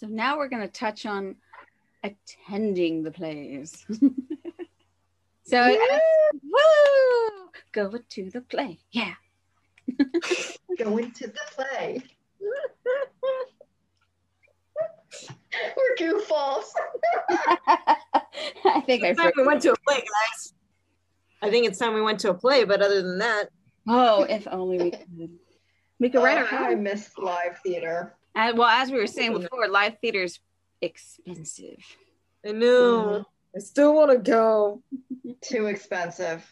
So now we're going to touch on attending the plays. so, Woo! woo! Go to the play. Yeah. Going to the play. We're goofballs. I think I It's time we went to a play, guys. I think it's time we went to a play, but other than that, Oh, if only we could. We could oh, write Oh, how I miss live theater. Uh, well, as we were saying before, live theater is expensive. I know. I still want to go. Too expensive.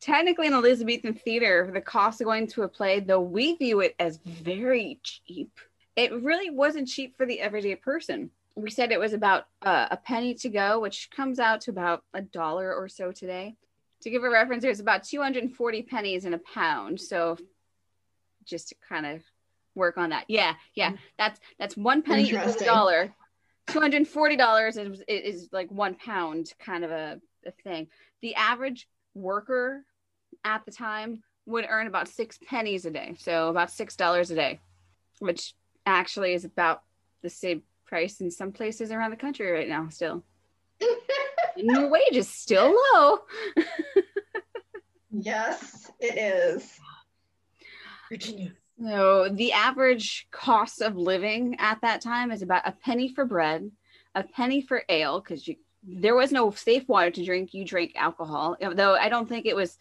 Technically, in Elizabethan theater, the cost of going to a play, though we view it as very cheap, it really wasn't cheap for the everyday person. We said it was about uh, a penny to go, which comes out to about a dollar or so today. To give a reference, there's about 240 pennies in a pound. So just to kind of work on that. Yeah, yeah. Mm-hmm. That's that's one penny equals a dollar. $240 is, is like one pound kind of a, a thing. The average worker at the time would earn about six pennies a day. So about six dollars a day, which actually is about the same price in some places around the country right now still. and your wage is still low. Yes, it is. Virginia. So the average cost of living at that time is about a penny for bread, a penny for ale, because you there was no safe water to drink. You drank alcohol, though I don't think it was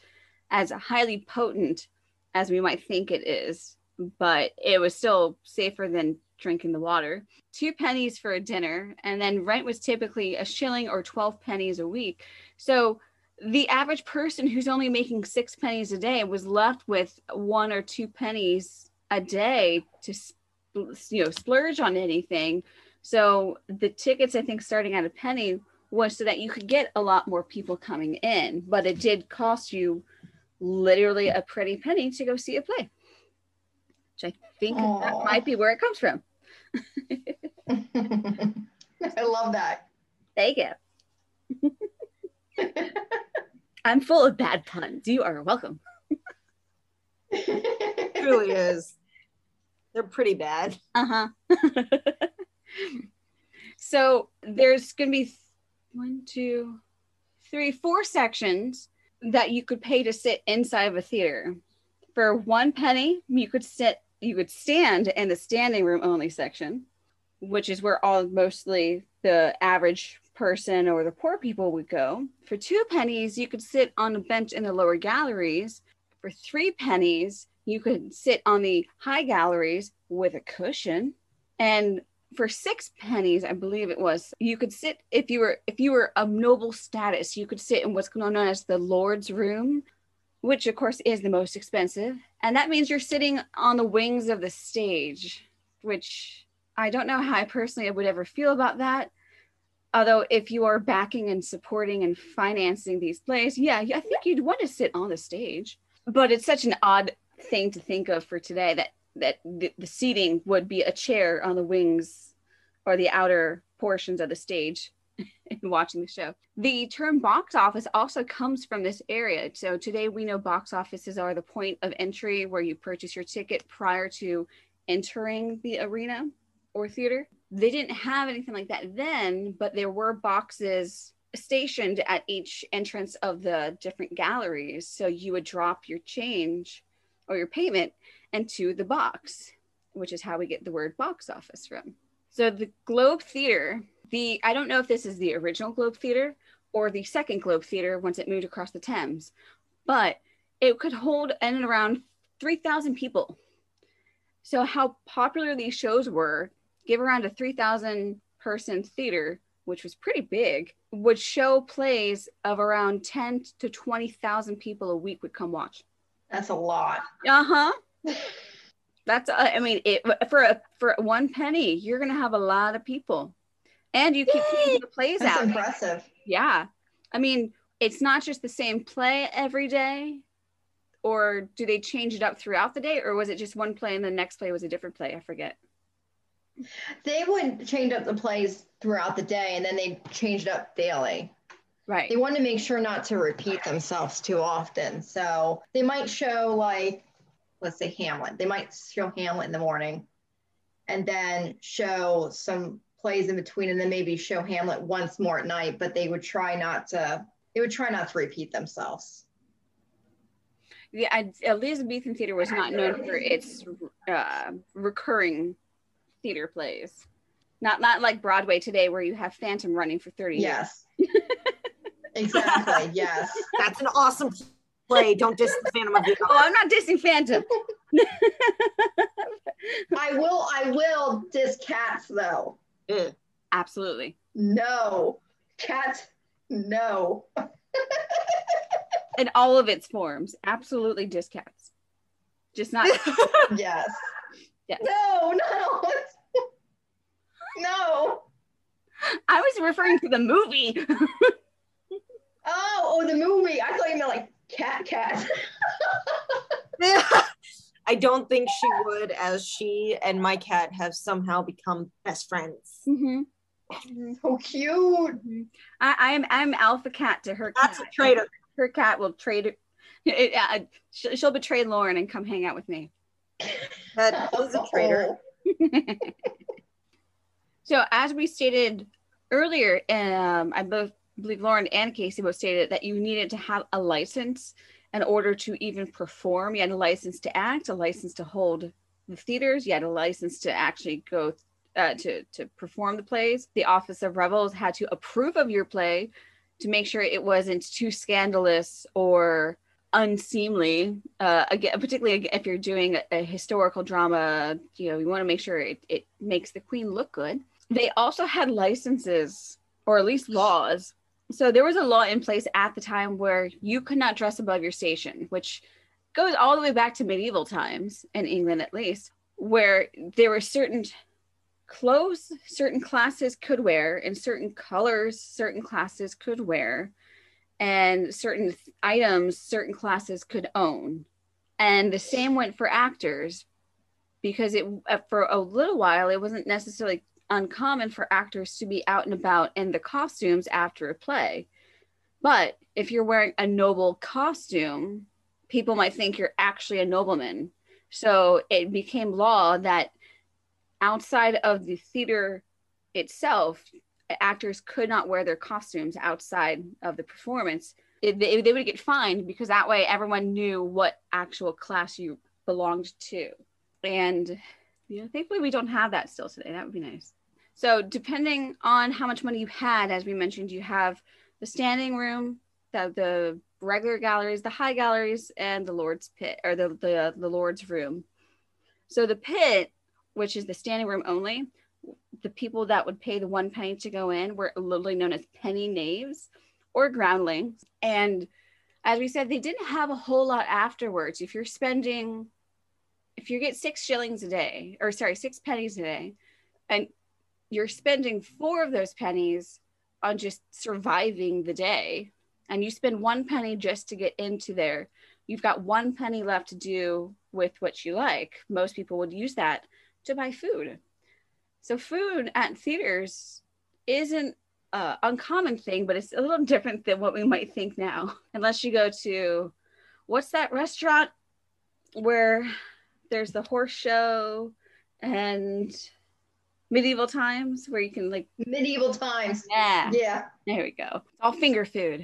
as highly potent as we might think it is, but it was still safer than drinking the water. Two pennies for a dinner, and then rent was typically a shilling or 12 pennies a week. So the average person who's only making six pennies a day was left with one or two pennies a day to you know splurge on anything. So the tickets i think starting at a penny was so that you could get a lot more people coming in but it did cost you literally a pretty penny to go see a play which i think that might be where it comes from. I love that. thank you i'm full of bad puns you are welcome truly is. They're pretty bad. Uh huh. so there's going to be th- one, two, three, four sections that you could pay to sit inside of a theater. For one penny, you could sit, you could stand in the standing room only section, which is where all mostly the average person or the poor people would go. For two pennies, you could sit on a bench in the lower galleries. For three pennies, you could sit on the high galleries with a cushion. And for six pennies, I believe it was, you could sit if you were if you were of noble status, you could sit in what's known as the Lord's room, which of course is the most expensive. And that means you're sitting on the wings of the stage, which I don't know how I personally would ever feel about that. Although if you are backing and supporting and financing these plays, yeah, I think you'd want to sit on the stage. But it's such an odd thing to think of for today that that the, the seating would be a chair on the wings or the outer portions of the stage and watching the show. The term box office also comes from this area. So today we know box offices are the point of entry where you purchase your ticket prior to entering the arena or theater. They didn't have anything like that then, but there were boxes stationed at each entrance of the different galleries. So you would drop your change or your payment into the box, which is how we get the word box office from. So the Globe Theater, the I don't know if this is the original Globe Theater or the second Globe Theater once it moved across the Thames, but it could hold in and around 3,000 people. So how popular these shows were, give around a 3,000 person theater, which was pretty big, would show plays of around 10 to 20,000 people a week would come watch. That's a lot. Uh-huh. That's uh, I mean it for a for one penny, you're gonna have a lot of people. And you keep changing the plays out. That's out. impressive. Yeah. I mean, it's not just the same play every day. Or do they change it up throughout the day? Or was it just one play and the next play was a different play? I forget. They would change up the plays throughout the day and then they changed up daily. Right. They wanted to make sure not to repeat themselves too often. So they might show like, let's say Hamlet. They might show Hamlet in the morning and then show some plays in between and then maybe show Hamlet once more at night, but they would try not to they would try not to repeat themselves. The Elizabethan theater was not known for its uh, recurring theater plays. Not not like Broadway today, where you have Phantom running for thirty years. Yes. exactly. Yes. That's an awesome play. Don't diss the Phantom of the Oh, I'm not dissing Phantom. I will I will diss cats though. Opera. Absolutely. No. Cats no. In all of its forms. Absolutely diss cats. Just not Yes. Yes. No, no. no. I was referring to the movie. Oh, oh, the movie. I thought you meant like cat cat. I don't think she would, as she and my cat have somehow become best friends. Mhm. so cute. I, I'm I'm alpha cat to her cat. That's a traitor. Her cat will trade it. it uh, she'll, she'll betray Lauren and come hang out with me. That is a traitor. So as we stated earlier, um, I both believe Lauren and Casey both stated that you needed to have a license in order to even perform. You had a license to act, a license to hold the theaters. You had a license to actually go uh, to to perform the plays. The Office of Revels had to approve of your play to make sure it wasn't too scandalous or unseemly. Uh, again, particularly if you're doing a, a historical drama, you know, you want to make sure it, it makes the queen look good. They also had licenses, or at least laws. So there was a law in place at the time where you could not dress above your station, which goes all the way back to medieval times in England, at least, where there were certain clothes certain classes could wear and certain colors certain classes could wear and certain items certain classes could own and the same went for actors because it for a little while it wasn't necessarily uncommon for actors to be out and about in the costumes after a play but if you're wearing a noble costume people might think you're actually a nobleman so it became law that outside of the theater itself, actors could not wear their costumes outside of the performance. It, they, they would get fined because that way everyone knew what actual class you belonged to. And know, thankfully we don't have that still today. That would be nice. So depending on how much money you had, as we mentioned, you have the standing room, the, the regular galleries, the high galleries, and the Lord's pit or the, the, the Lord's room. So the pit which is the standing room only, the people that would pay the one penny to go in were literally known as penny knaves or groundlings. And as we said, they didn't have a whole lot afterwards. If you're spending, if you get six shillings a day, or sorry, six pennies a day, and you're spending four of those pennies on just surviving the day, and you spend one penny just to get into there, you've got one penny left to do with what you like. Most people would use that to buy food. So food at theaters isn't an uncommon thing, but it's a little different than what we might think now. Unless you go to what's that restaurant where there's the horse show and medieval times where you can like Medieval times. yeah Yeah. there we go it's all finger food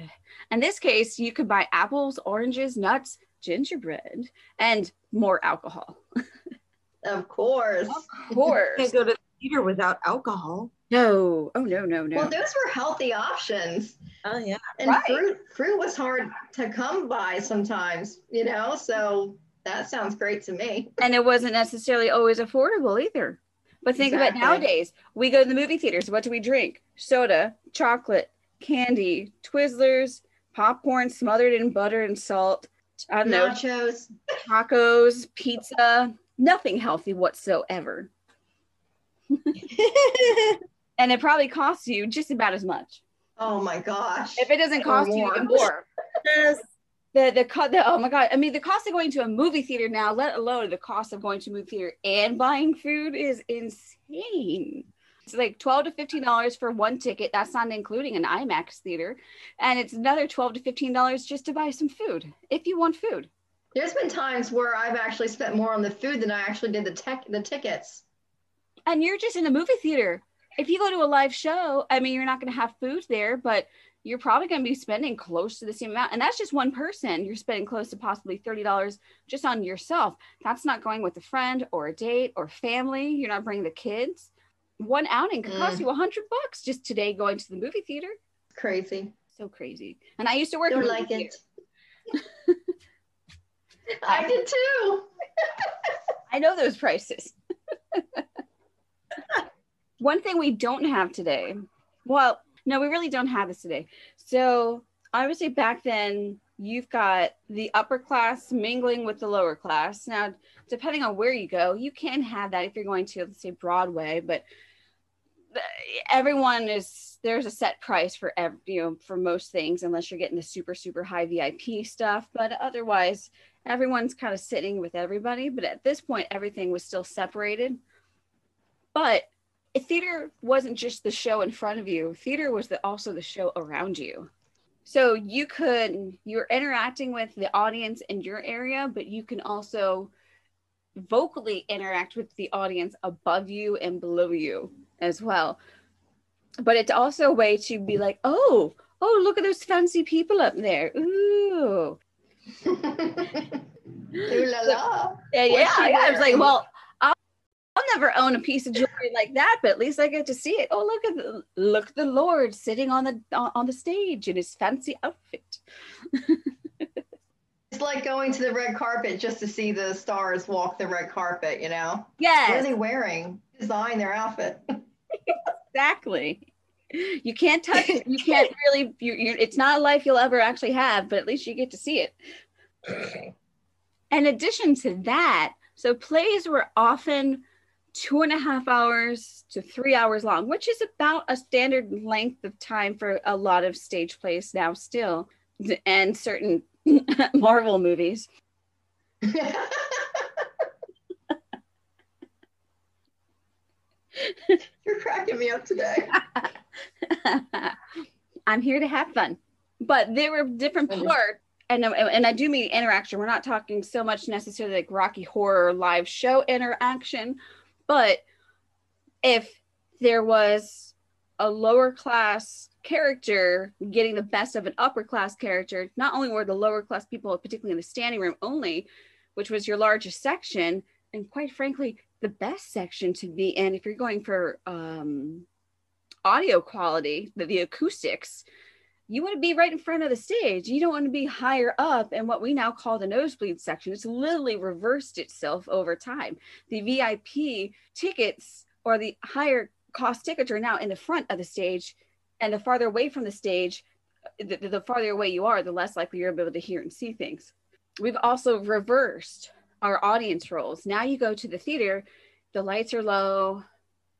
in this case you could buy apples oranges nuts gingerbread and more alcohol Of course. of course you Can't go to the theater without alcohol. No. Oh no, no, no. Well, those were healthy options. Oh yeah. And Right. fruit fruit was hard to come by sometimes, you know? So that sounds great to me. and it wasn't necessarily always affordable either. But think Exactly. about nowadays. We go to the movie theaters. What do we drink? Soda, chocolate, candy, Twizzlers, popcorn smothered in butter and salt. I don't know, Nachos. tacos, pizza. Nothing healthy whatsoever. And it probably costs you just about as much. Oh my gosh. If it doesn't cost you even more. yes. The the, co- the oh my god. I mean the cost of going to a movie theater now let alone the cost of going to a movie theater and buying food is insane. It's like 12 to 15 dollars for one ticket. That's not including an imax theater. And it's another 12 to 15 dollars just to buy some food if you want food. There's been times where I've actually spent more on the food than I actually did the tech the tickets. And you're just in a movie theater. If you go to a live show, I mean, you're not going to have food there, but you're probably going to be spending close to the same amount. And that's just one person. You're spending close to possibly $30 just on yourself. That's not going with a friend or a date or family. You're not bringing the kids. One outing could cost Mm. you a hundred bucks just today going to the movie theater. Crazy. So crazy. And I used to work Don't like it. I did too. I know those prices. One thing we don't have today, well, no, we really don't have this today. So obviously back then you've got the upper class mingling with the lower class. Now, depending on where you go, you can have that if you're going to, let's say, Broadway, but everyone is there's a set price for every you know for most things unless you're getting the super super high vip stuff but otherwise everyone's kind of sitting with everybody but at this point everything was still separated but theater wasn't just the show in front of you theater was the, also the show around you so you could you're interacting with the audience in your area but you can also vocally interact with the audience above you and below you as well but it's also a way to be like oh oh look at those fancy people up there ooh Ooh la la. yeah, yeah, yeah. I was like, well, I'll, never own a piece of jewelry like that, but at least I get to see it. Oh, look at the look the Lord sitting on the on, on the stage in his fancy outfit. It's like going to the red carpet just to see the stars walk the red carpet, you know? Yeah. What are they wearing? Design their outfit. exactly. You can't touch it. You can't really. You, you, it's not a life you'll ever actually have, but at least you get to see it. In addition to that, so plays were often two and a half hours to three hours long, which is about a standard length of time for a lot of stage plays now, still, and certain Marvel movies. You're cracking me up today. I'm here to have fun. But there were different parts, and and I do mean interaction. We're not talking so much necessarily like Rocky Horror live show interaction, but if there was a lower class character getting the best of an upper class character, not only were the lower class people, particularly in the standing room only, which was your largest section, and quite frankly, the best section to be in if you're going for um, audio quality, the, the acoustics, you want to be right in front of the stage. You don't want to be higher up in what we now call the nosebleed section. It's literally reversed itself over time. The VIP tickets or the higher cost tickets are now in the front of the stage, and the farther away from the stage, the, the farther away you are, the less likely you're able to hear and see things. We've also reversed our audience roles. Now you go to the theater, the lights are low,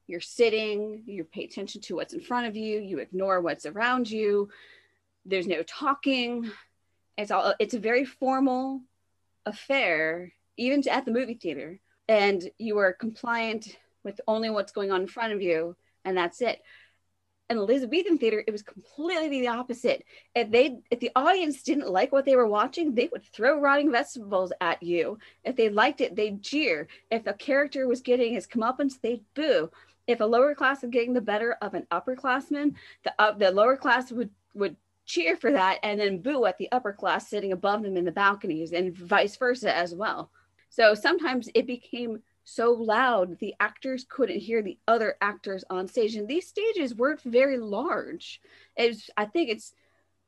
you're sitting, you pay attention to what's in front of you, you ignore what's around you. There's no talking. It's all it's a very formal affair, even at the movie theater. And you are compliant with only what's going on in front of you, and that's it. In Elizabethan theater, it was completely the opposite. If they if the audience didn't like what they were watching, they would throw rotting vegetables at you. If they liked it, they'd jeer. If a character was getting his comeuppance, they'd boo. If a lower class was getting the better of an upperclassman, the uh, the lower class would would cheer for that and then boo at the upper class sitting above them in the balconies and vice versa as well. So sometimes it became so loud the actors couldn't hear the other actors on stage and these stages weren't very large it's i think it's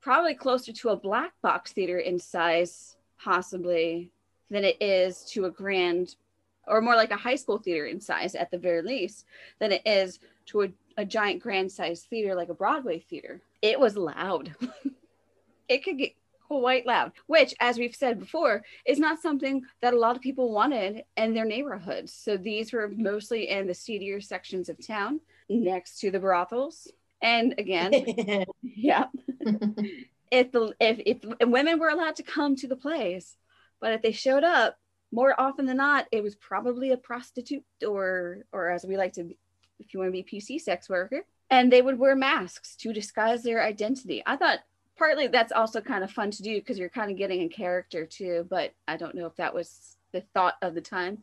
probably closer to a black box theater in size possibly than it is to a grand or more like a high school theater in size at the very least than it is to a, a giant grand size theater like a broadway theater it was loud it could get quite loud, which, as we've said before, is not something that a lot of people wanted in their neighborhoods. So these were mostly in the seedier sections of town next to the brothels. And again, yeah, if the if, if women were allowed to come to the plays, but if they showed up, more often than not, it was probably a prostitute or or as we like to, if you want to be PC sex worker, and they would wear masks to disguise their identity. I thought partly that's also kind of fun to do because you're kind of getting a character too but i don't know if that was the thought of the time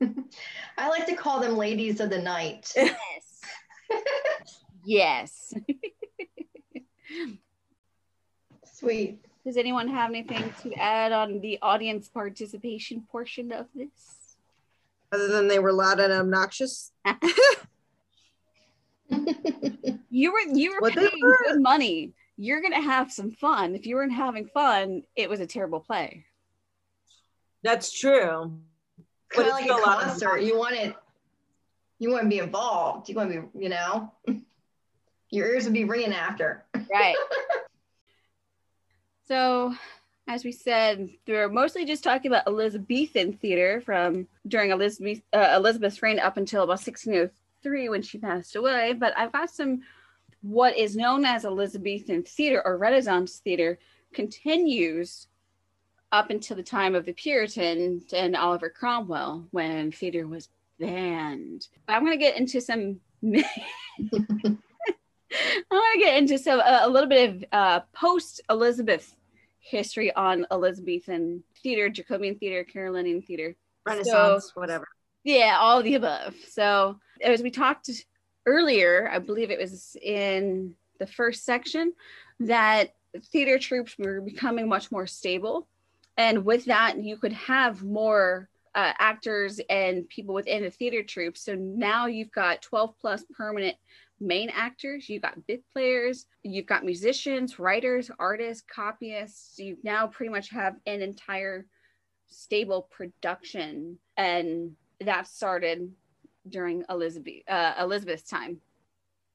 I like to call them ladies of the night. Yes. yes. Sweet. Does anyone have anything to add on the audience participation portion of this? Other than they were loud and obnoxious. You were you were What paying were. good money. You're gonna have some fun. If you weren't having fun, it was a terrible play. That's true. kind But of like a still loud. concert. You want it. You want to be involved. You want to be, you know, your ears would be ringing after. Right. so, as we said, we're mostly just talking about Elizabethan theater from during Elizabeth uh, Elizabeth's reign up until about 1603 when she passed away. But I've got some what is known as Elizabethan theater or Renaissance theater continues up until the time of the Puritans and Oliver Cromwell when theater was banned. I'm going to get into some I want to get into some uh, a little bit of uh, post Elizabeth history on Elizabethan theater, Jacobean theater, Carolinian theater. Renaissance, whatever. Yeah, all the above. So as we talked earlier, I believe it was in the first section that theater troupes were becoming much more stable, and with that, you could have more uh, actors and people within the theater troupe. So now you've got 12 plus permanent main actors, you've got bit players, you've got musicians, writers, artists, copyists. You now pretty much have an entire stable production, and that started during Elizabeth uh, Elizabeth's time.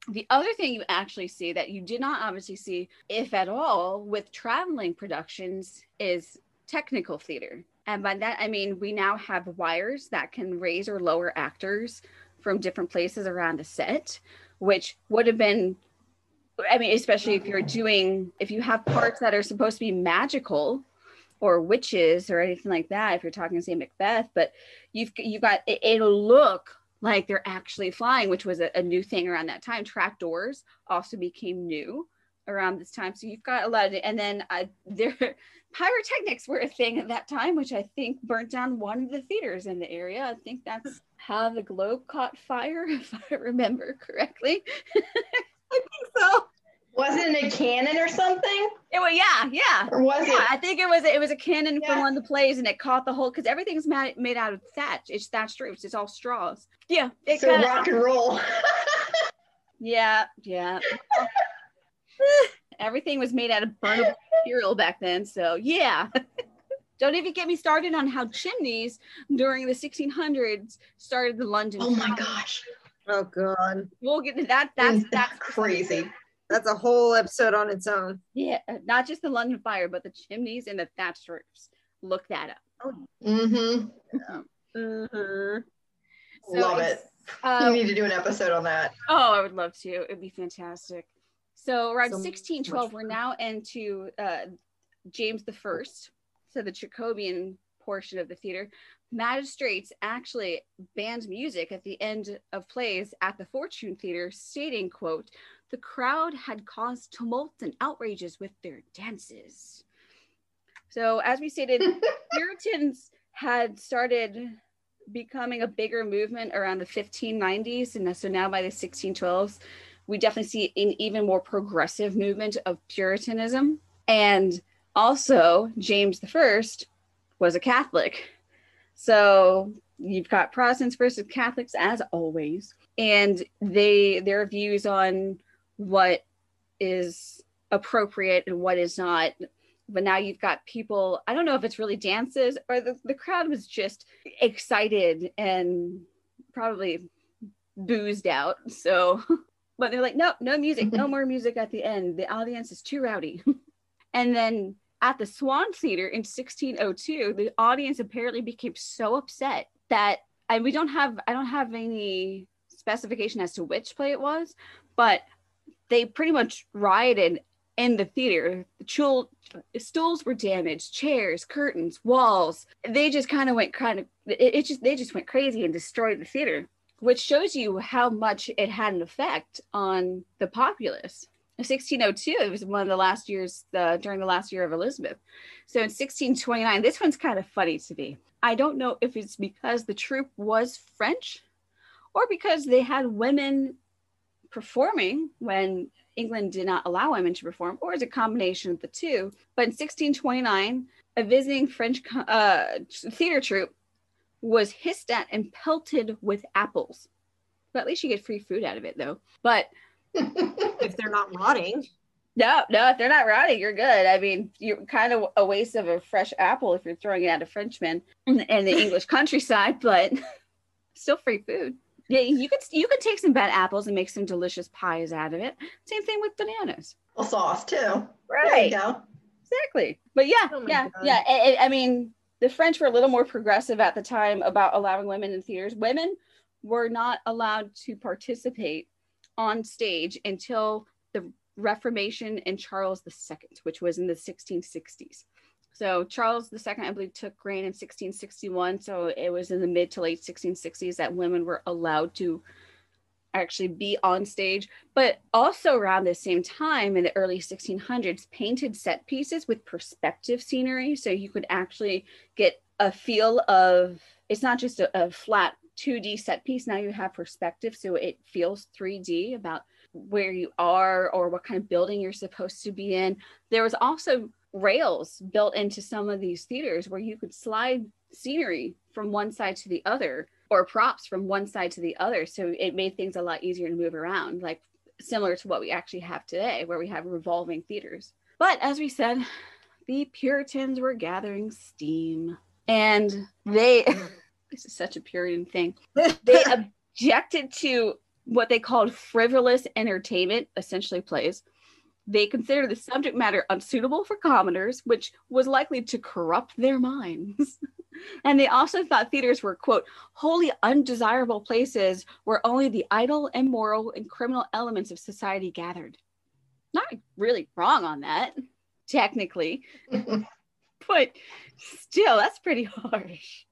The other thing you actually see that you did not obviously see, if at all, with traveling productions is technical theater. And by that, I mean we now have wires that can raise or lower actors from different places around a set, which would have been, I mean, especially if you're doing, if you have parts that are supposed to be magical or witches or anything like that, if you're talking, say, Macbeth, but you've, you've got, it, it'll look like they're actually flying, which was a, a new thing around that time. Trap doors also became new around this time. So you've got a lot of, and then uh, there, pyrotechnics were a thing at that time, which I think burnt down one of the theaters in the area. I think that's how the globe caught fire, if I remember correctly. I think so. Wasn't it a cannon or something? It was, yeah, yeah. Or was Yeah, it? I think it was it was a cannon from one of the plays, and it caught the whole because everything's ma- made out of thatch. It's thatched roofs. It's all straws. Yeah, it So kinda- rock and roll. Yeah, yeah. Everything was made out of burnable material back then. So, yeah. Don't even get me started on how chimneys during the 1600s started the London. oh my gosh. Oh god. We'll get to that. That's That's, that's crazy. That's a whole episode on its own. Yeah, not just the London fire, but the chimneys and the thatched roofs. Look that up. Mm-hmm. Mm hmm. So Love it. um, you need to do an episode on that. Oh, I would love to. It'd be fantastic. So around So 1612, we're now into uh, James the First, so the Jacobean portion of the theater. Magistrates actually banned music at the end of plays at the Fortune Theater, stating, "quote The crowd had caused tumult and outrages with their dances." So, as we stated, Puritans had started becoming a bigger movement around the 1590s and so now by the 1612s we definitely see an even more progressive movement of puritanism and also james the first was a catholic. So you've got protestants versus catholics as always. And they their views on what is appropriate and what is not. But now you've got people i don't know if it's really dances or the, the crowd was just excited and probably boozed out. So but they're like no no music no more music at the end. The audience is too rowdy. And then at the swan theater in 1602 the audience apparently became so upset that and we don't have i don't have any specification as to which play it was but they pretty much rioted in the theater. The chul- stools were damaged, chairs, curtains, walls. They just kind of went kind of it, it just they just went crazy and destroyed the theater, which shows you how much it had an effect on the populace. 1602 it was one of the last years uh, during the last year of elizabeth. So in 1629 this one's kind of funny to me. I don't know if it's because the troupe was french or because they had women performing when england did not allow women to perform or is a combination of the two. But in 1629 a visiting french uh, theater troupe was hissed at and pelted with apples. But at least you get free food out of it though. But if they're not rotting. No, no, if they're not rotting, you're good. I mean, you're kind of a waste of a fresh apple if you're throwing it at a Frenchman in the, English countryside, but still free food. Yeah, you could you could take some bad apples and make some delicious pies out of it. Same thing with bananas. A sauce too. Right. There you go. Exactly. But yeah, Oh yeah, God. yeah. I, I- I mean, the French were a little more progressive at the time about allowing women in theaters. Women were not allowed to participate on stage until the Reformation and Charles II, which was in the 1660s. So Charles II, I believe, took reign in 1661. So it was in the mid to late 1660s that women were allowed to actually be on stage. But also around the same time in the early 1600s, painted set pieces with perspective scenery. So you could actually get a feel of it's not just a, a flat 2D set piece. Now you have perspective. So it feels 3D about where you are or what kind of building you're supposed to be in. There was also rails built into some of these theaters where you could slide scenery from one side to the other or props from one side to the other. So it made things a lot easier to move around, like similar to what we actually have today, where we have revolving theaters. But as we said, the Puritans were gathering steam and they, this is such a Puritan thing, they objected to what they called frivolous entertainment, essentially plays. They considered the subject matter unsuitable for commoners, which was likely to corrupt their minds. and they also thought theaters were, quote, wholly undesirable places where only the idle, immoral, and criminal elements of society gathered. Not really wrong on that, technically, but still, that's pretty harsh.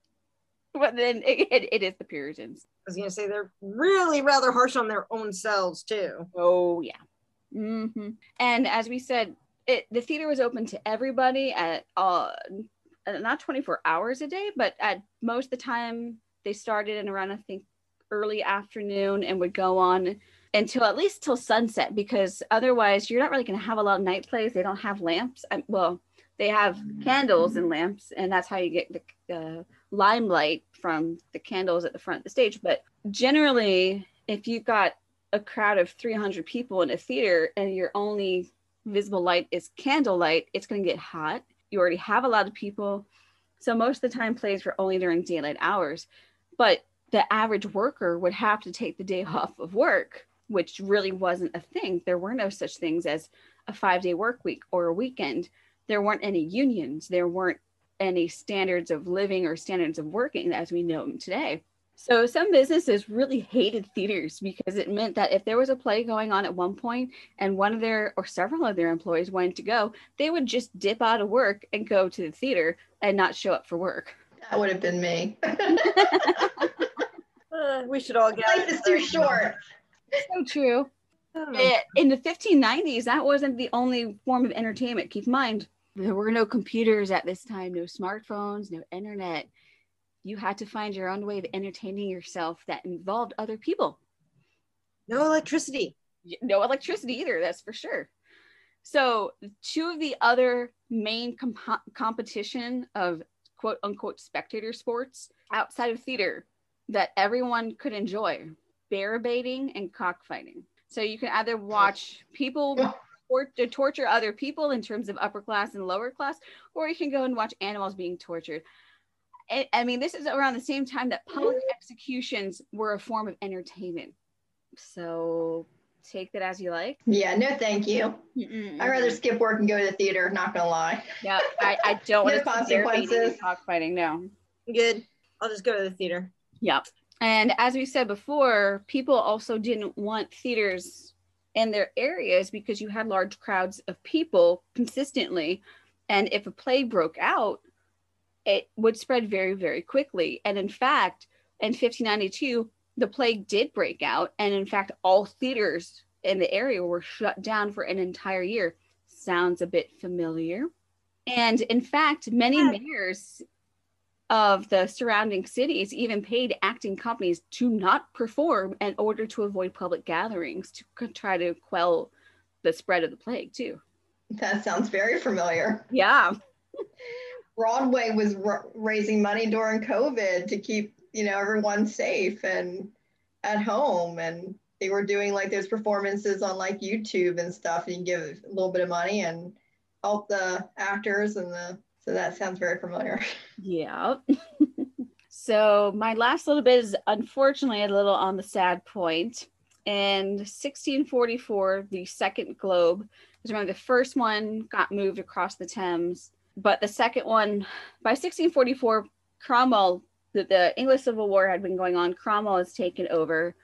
But then it, it, it is the Puritans. I was gonna say they're really rather harsh on their own selves too. Oh yeah. hmm And as we said, it the theater was open to everybody at uh uh, not 24 hours a day, but at most of the time they started in around I think early afternoon and would go on until at least till sunset because otherwise you're not really going to have a lot of night plays. They don't have lamps. Um, well, they have candles and lamps, and that's how you get the uh, limelight from the candles at the front of the stage. But generally, if you've got a crowd of 300 people in a theater and your only visible light is candlelight, it's going to get hot. You already have a lot of people. So most of the time, plays were only during daylight hours. But the average worker would have to take the day off of work, which really wasn't a thing. There were no such things as a five day work week or a weekend. There weren't any unions. There weren't any standards of living or standards of working as we know them today. So some businesses really hated theaters because it meant that if there was a play going on at one point and one of their or several of their employees wanted to go, they would just dip out of work and go to the theater and not show up for work. That would have been me. Uh, we should all get Life is too short. So true. Oh. In the 1590s, that wasn't the only form of entertainment. Keep in mind, there were no computers at this time, no smartphones, no internet. You had to find your own way of entertaining yourself that involved other people. No electricity. no electricity either that's for sure so two of the other main comp- competition of quote unquote spectator sports outside of theater that everyone could enjoy bear baiting and cockfighting so you can either watch people tor- to torture other people in terms of upper class and lower class or you can go and watch animals being tortured I- I mean, this is around the same time that public executions were a form of entertainment. So take that as you like. Yeah, no, thank you. Mm-mm, I'd rather skip work and go to the theater. Not gonna lie. Yeah, I, I don't No want to see bear consequences. cockfighting. No. Good. I'll just go to the theater. Yep. And as we said before, people also didn't want theaters in their areas because you had large crowds of people consistently. And if a plague broke out, it would spread very, very quickly. And in fact, in 1592, the plague did break out. And in fact, all theaters in the area were shut down for an entire year. Sounds a bit familiar. And in fact, many mayors of the surrounding cities even paid acting companies to not perform in order to avoid public gatherings to try to quell the spread of the plague, too. That sounds very familiar. Yeah. Broadway was r- raising money during COVID to keep, you know, everyone safe and at home. And they were doing like those performances on like YouTube and stuff. And you give a little bit of money and help the actors and the, so that sounds very familiar. Yeah. so my last little bit is unfortunately a little on the sad point. In 1644, the second globe, because remember the first one got moved across the Thames, but the second one by 1644, Cromwell, the, the English Civil War had been going on. Cromwell has taken over.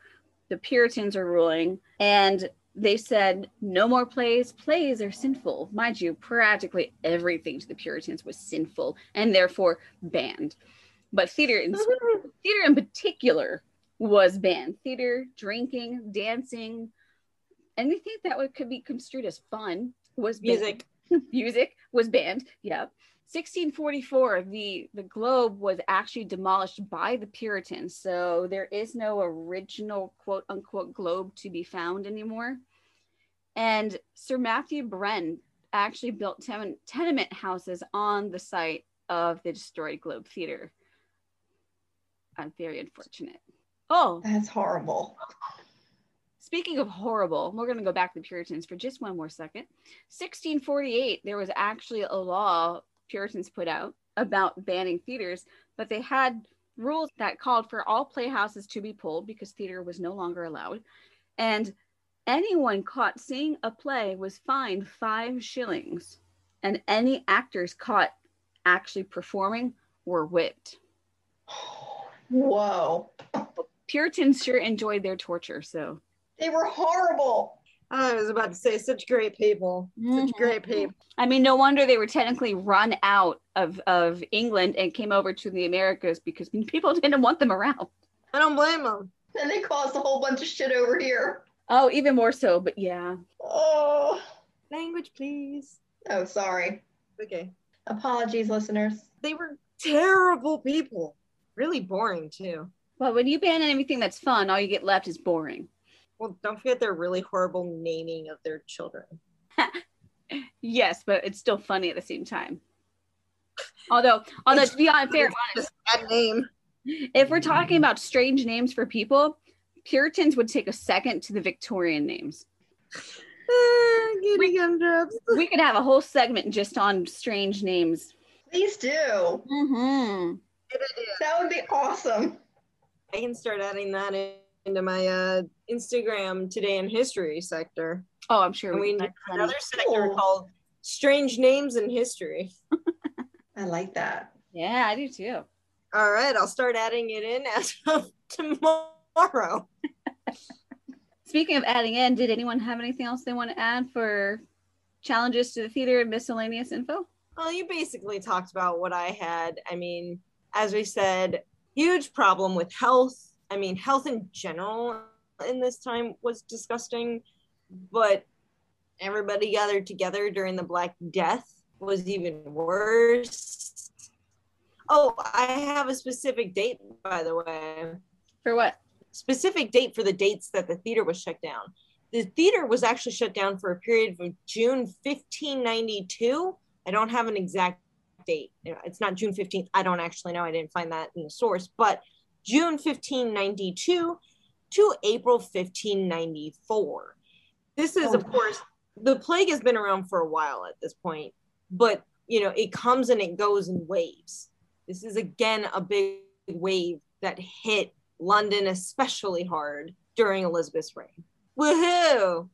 The Puritans are ruling, and they said no more plays. Plays are sinful. Mind you, practically everything to the Puritans was sinful and therefore banned. But theater in theater in particular was banned. Theater, drinking, dancing, anything that would, could be construed as fun was banned. Music. music was banned. Yeah. 1644, the the globe was actually demolished by the Puritans, so there is no original quote unquote globe to be found anymore. And Sir Matthew Brend actually built ten- tenement houses on the site of the destroyed Globe Theater. I'm very unfortunate. Oh, That's horrible. Speaking of horrible, we're going to go back to the Puritans for just one more second. 1648, there was actually a law Puritans put out about banning theaters, but they had rules that called for all playhouses to be pulled because theater was no longer allowed. And anyone caught seeing a play was fined five shillings, and any actors caught actually performing were whipped. Whoa. Puritans sure enjoyed their torture, so They were horrible. Oh, I was about to say, such great people. Such mm-hmm. great people. I mean, no wonder they were technically run out of, of England and came over to the Americas because people didn't want them around. I don't blame them. And they caused a whole bunch of shit over here. Oh, even more so, but yeah. Oh. Language, please. Oh, sorry. Okay. Apologies, listeners. They were terrible people. Really boring, too. Well, when you ban anything that's fun, all you get left is boring. Well, don't forget their really horrible naming of their children. Yes, but it's still funny at the same time. Although, although to be unfair, fair, honest, Bad name. if we're talking about strange names for people, Puritans would take a second to the Victorian names. Getting gumdrops. We could have a whole segment just on strange names. Please do. Mm-hmm. That would be awesome. I can start adding that in, into my uh, Instagram today in history sector. Oh, I'm sure And we can need another sector Cool. called Strange Names in History. I like that. Yeah, I do too. All right, I'll start adding it in as of tomorrow. Speaking of adding in, did anyone have anything else they want to add for challenges to the theater and miscellaneous info? Well, you basically talked about what I had. I mean, as we said, huge problem with health. I mean, health in general in this time was disgusting, but everybody gathered together during the Black Death was even worse. Oh, I have a specific date, by the way. For what? Specific date for the dates that the theater was shut down. The theater was actually shut down for a period of June 1592 I don't have an exact date. It's not June 15th. I don't actually know. I didn't find that in the source, but June 1592 to April 1594. This is, of Oh. course, the plague has been around for a while at this point, but you know, it comes and it goes in waves. This is again a big wave that hit London especially hard during Elizabeth's reign. Woohoo!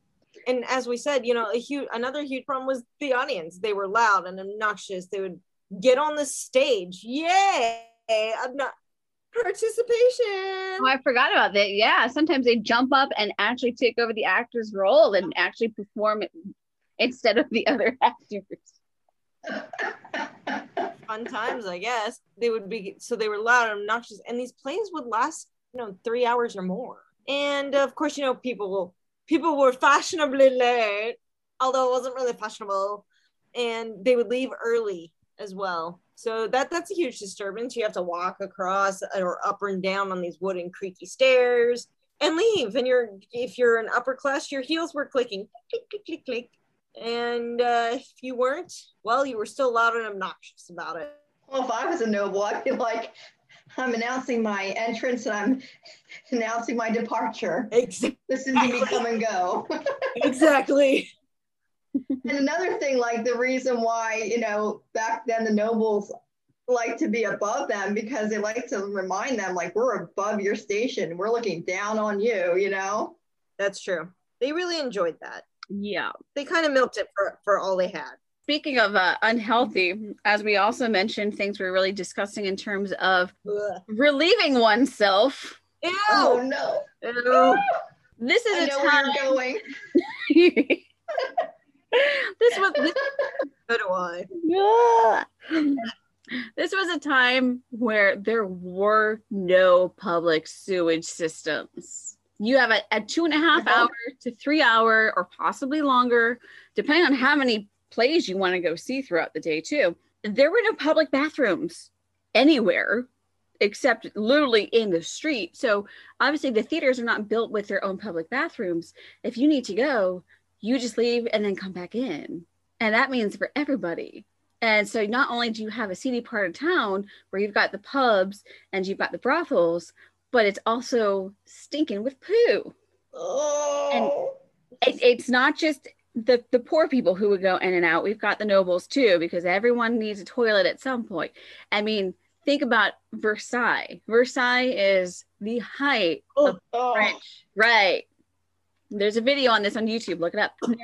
and as we said, you know, a huge another huge problem was the audience. They were loud and obnoxious. They would get on the stage. Yay! Obno- participation. Oh, I forgot about that. Yeah, sometimes they jump up and actually take over the actor's role and actually perform it instead of the other actors. Fun times, I guess. They would be so they were loud and obnoxious, and these plays would last, you know, three hours or more. And of course, you know, people people were fashionably late, although it wasn't really fashionable, and they would leave early as well. So that that's a huge disturbance. You have to walk across or up and down on these wooden creaky stairs and leave. And you're if you're an upper class, your heels were clicking, click, click, click, click. And uh, if you weren't, well, you were still loud and obnoxious about it. Well, if I was a noble, I'd be like, I'm announcing my entrance and I'm announcing my departure. Exactly. This is me come and go. exactly. And another thing, like the reason why, you know, back then the nobles like to be above them because they like to remind them, like, we're above your station. We're looking down on you, you know? That's true. They really enjoyed that. Yeah. They kind of milked it for, for all they had. Speaking of uh, unhealthy, as we also mentioned, things we're really discussing in terms of Ugh. relieving oneself. Ew. Oh, no. Ew. This is I a know where time. you're going. this was this, So do I. this was a time where there were no public sewage systems. You have a, a two and a half hour to three hour, or possibly longer, depending on how many plays you want to go see throughout the day, too. There were no public bathrooms anywhere except literally in the street. So obviously, the theaters are not built with their own public bathrooms. If you need to go, you just leave and then come back in. And that means for everybody. And so not only do you have a seedy part of town where you've got the pubs and you've got the brothels, but it's also stinking with poo. Oh. It, it's not just the, the poor people who would go in and out. We've got the nobles too, because everyone needs a toilet at some point. I mean, think about Versailles. Versailles is the height oh, of Oh. French. Right. There's a video on this on YouTube. Look it up. There's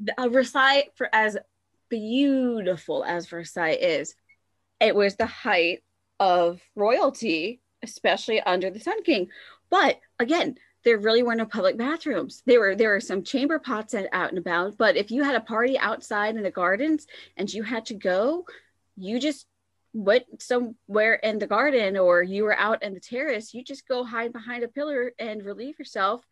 the- uh, Versailles, for as beautiful as Versailles is, it was the height of royalty, especially under the Sun King. But again, there really were no public bathrooms. There were there were some chamber pots out and about. But if you had a party outside in the gardens and you had to go, you just went somewhere in the garden or you were out in the terrace. You just go hide behind a pillar and relieve yourself,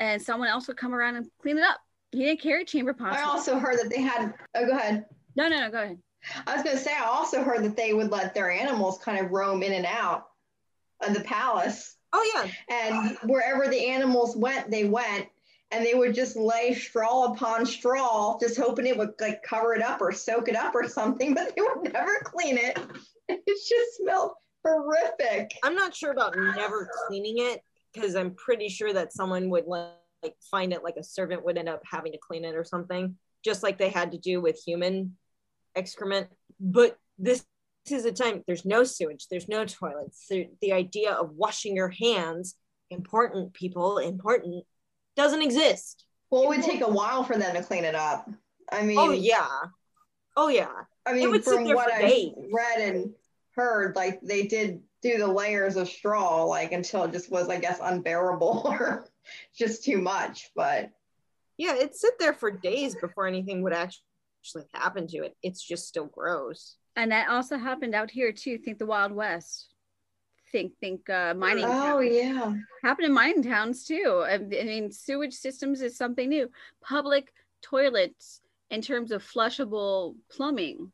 and someone else would come around and clean it up. He didn't carry chamber pots. I also heard that they had, oh, go ahead. No, no, no, go ahead. I was going to say, I also heard that they would let their animals kind of roam in and out of the palace. oh yeah. And wherever the animals went, they went. And they would just lay straw upon straw, just hoping it would like cover it up or soak it up or something, but they would never clean it. It just smelled horrific. I'm not sure about never cleaning it because I'm pretty sure that someone would like, find it like a servant would end up having to clean it or something, just like they had to do with human excrement. But this, this is a time there's no sewage, there's no toilets. The, the idea of washing your hands, important people, important, doesn't exist. Well, it would take a while for them to clean it up. I oh, mean, Oh yeah. Oh yeah. I mean, from what I read and heard, like they did do the layers of straw, like until it just was, I guess, unbearable or just too much. But Yeah, it'd sit there for days before anything would actually happen to it. It's just still gross. And that also happened out here too. Think the Wild West. Think think uh, mining. oh towns. yeah, Happened in mining towns too. I, I mean, sewage systems is something new. Public toilets, in terms of flushable plumbing,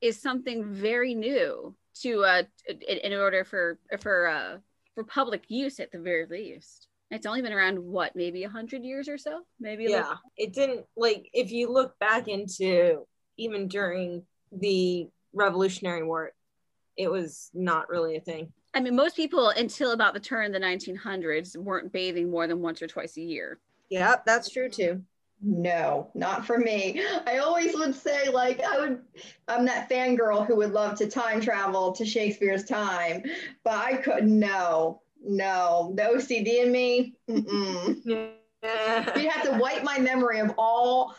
is something very new to uh in, in order for for uh for public use at the very least. It's only been around what maybe a hundred years or so, maybe. like- yeah it didn't like if you look back into even during the revolutionary war it was not really a thing I mean, most people until about the turn of the 1900s weren't bathing more than once or twice a year. yeah that's true too no, not for me. I always would say, like, I would, I'm that fangirl who would love to time travel to Shakespeare's time, but I could no, no, the OCD in me. Mm-mm. You'd have to wipe my memory of all,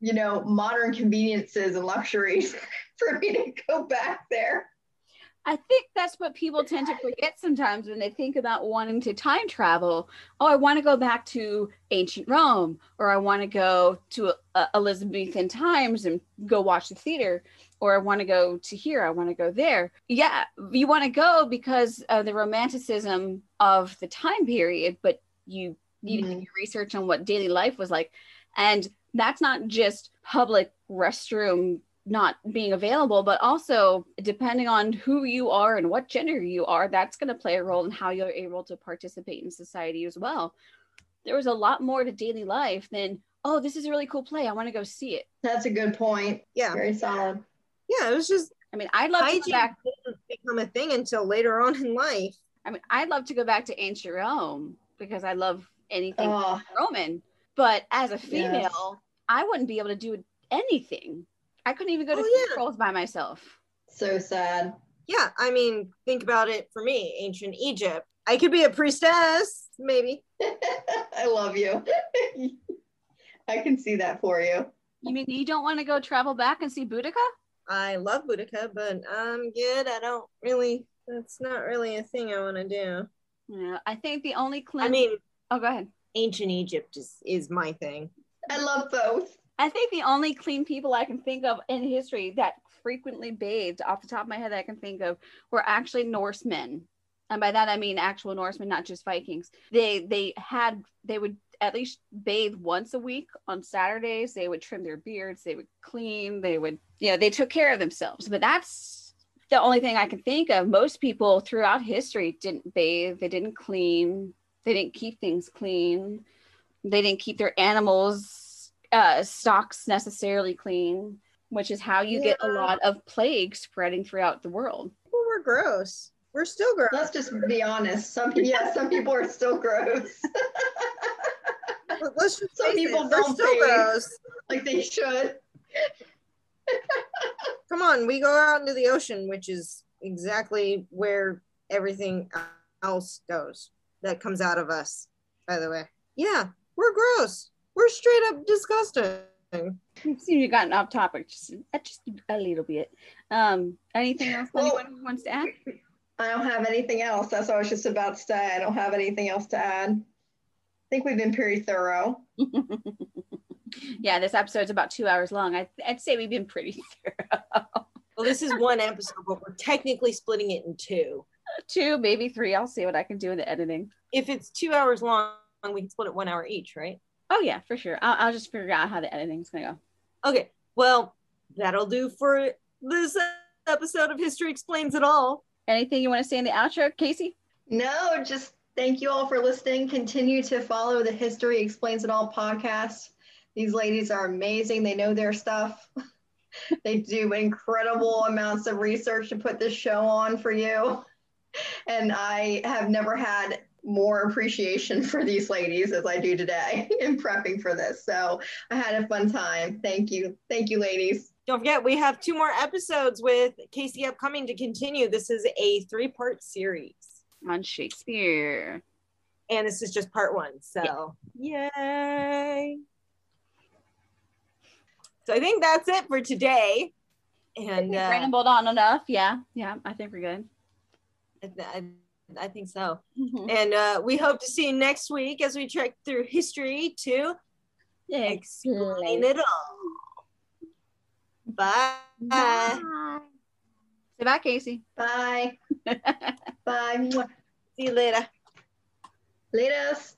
you know, modern conveniences and luxuries for me to go back there. I think that's what people tend to forget sometimes when they think about wanting to time travel. Oh, I want to go back to ancient Rome, or I want to go to uh, Elizabethan times and go watch the theater, or I want to go to here, I want to go there. Yeah, you want to go because of the romanticism of the time period, but you you Mhm. do research on what daily life was like. And that's not just public restroom not being available, but also depending on who you are and what gender you are, that's going to play a role in how you're able to participate in society as well. There was a lot more to daily life than, oh, this is a really cool play. I want to go see it. That's a good point. Yeah. Very solid. Yeah, it was just I mean, I'd love to go back. didn't become a thing until later on in life. I mean, I'd love to go back to ancient Rome because I love anything Oh, Roman. But as a female, I wouldn't be able to do anything. I couldn't even go to Oh, yeah. funerals by myself. so sad. Yeah, I mean, think about it for me, ancient Egypt. I could be a priestess, maybe. I love you. I can see that for you. You mean you don't want to go travel back and see Boudica? I love Boudica, but I'm good. I don't really, that's not really a thing I want to do. Yeah, I think the only clean. I mean, oh, go ahead. ancient Egypt is, is my thing. I love both. I think the only clean people I can think of in history that frequently bathed, off the top of my head, that I can think of, were actually Norsemen, and by that I mean actual Norsemen, not just Vikings. They they had they would at least bathe once a week on Saturdays. They would trim their beards. They would clean. They would you know they took care of themselves. But that's the only thing I can think of. Most people throughout history didn't bathe. They didn't clean. They didn't keep things clean. They didn't keep their animals uh, stocks necessarily clean, which is how you get a lot of plague spreading throughout the world. People were gross. We're still gross. Let's just be honest. Some yeah, some people are still gross. But Let's just Some face it, people we're don't still bathe. gross. like they should. Come on, we go out into the ocean, which is exactly where everything else goes that comes out of us, by the way. Yeah, we're gross. We're straight up disgusting. See, you gotten off topic just uh, just a little bit. Um, anything else Well- anyone wants to add? I don't have anything else. That's what I was just about to say. I don't have anything else to add. I think we've been pretty thorough. yeah, this episode's about two hours long. I, I'd say we've been pretty thorough. Well, this is one episode, but we're technically splitting it in two. Two, maybe three. I'll see what I can do in the editing. If it's two hours long, we can split it one hour each, right? Oh yeah, for sure. I'll, I'll just figure out how the editing's gonna go. Okay, well, that'll do for this episode of History Explains It All. Anything you want to say in the outro, Casey? No, just thank you all for listening. Continue to follow the History Explains It All podcast. These ladies are amazing. They know their stuff. they do incredible amounts of research to put this show on for you. And I have never had more appreciation for these ladies as I do today in prepping for this. So I had a fun time. Thank you. Thank you, ladies. Don't forget, we have two more episodes with Casey upcoming to continue. This is a three part series, On Shakespeare. and this is just part one. So, yay! So, I think that's it for today. And uh, rambled on enough. Yeah, yeah, I think we're good. I, I, I think so. And uh, we hope to see you next week as we trek through history to explain it all. Bye. Bye. Say bye, Casey. Bye. Bye. See you later. Latest.